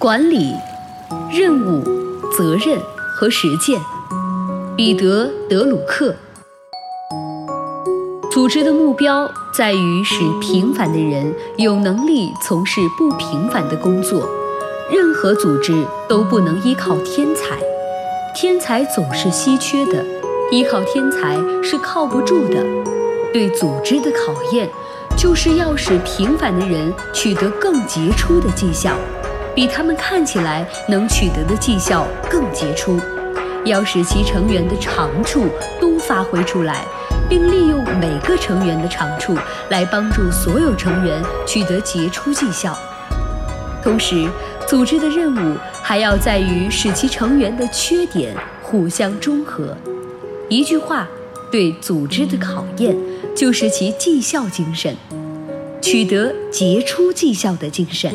管理、任务、责任和实践。彼得·德鲁克。组织的目标在于使平凡的人有能力从事不平凡的工作。任何组织都不能依靠天才，天才总是稀缺的，依靠天才是靠不住的。对组织的考验，就是要使平凡的人取得更杰出的绩效，比他们看起来能取得的绩效更杰出。要使其成员的长处都发挥出来，并利用每个成员的长处来帮助所有成员取得杰出绩效。同时，组织的任务还要在于使其成员的缺点互相中和。一句话，对组织的考验就是其绩效精神，取得杰出绩效的精神。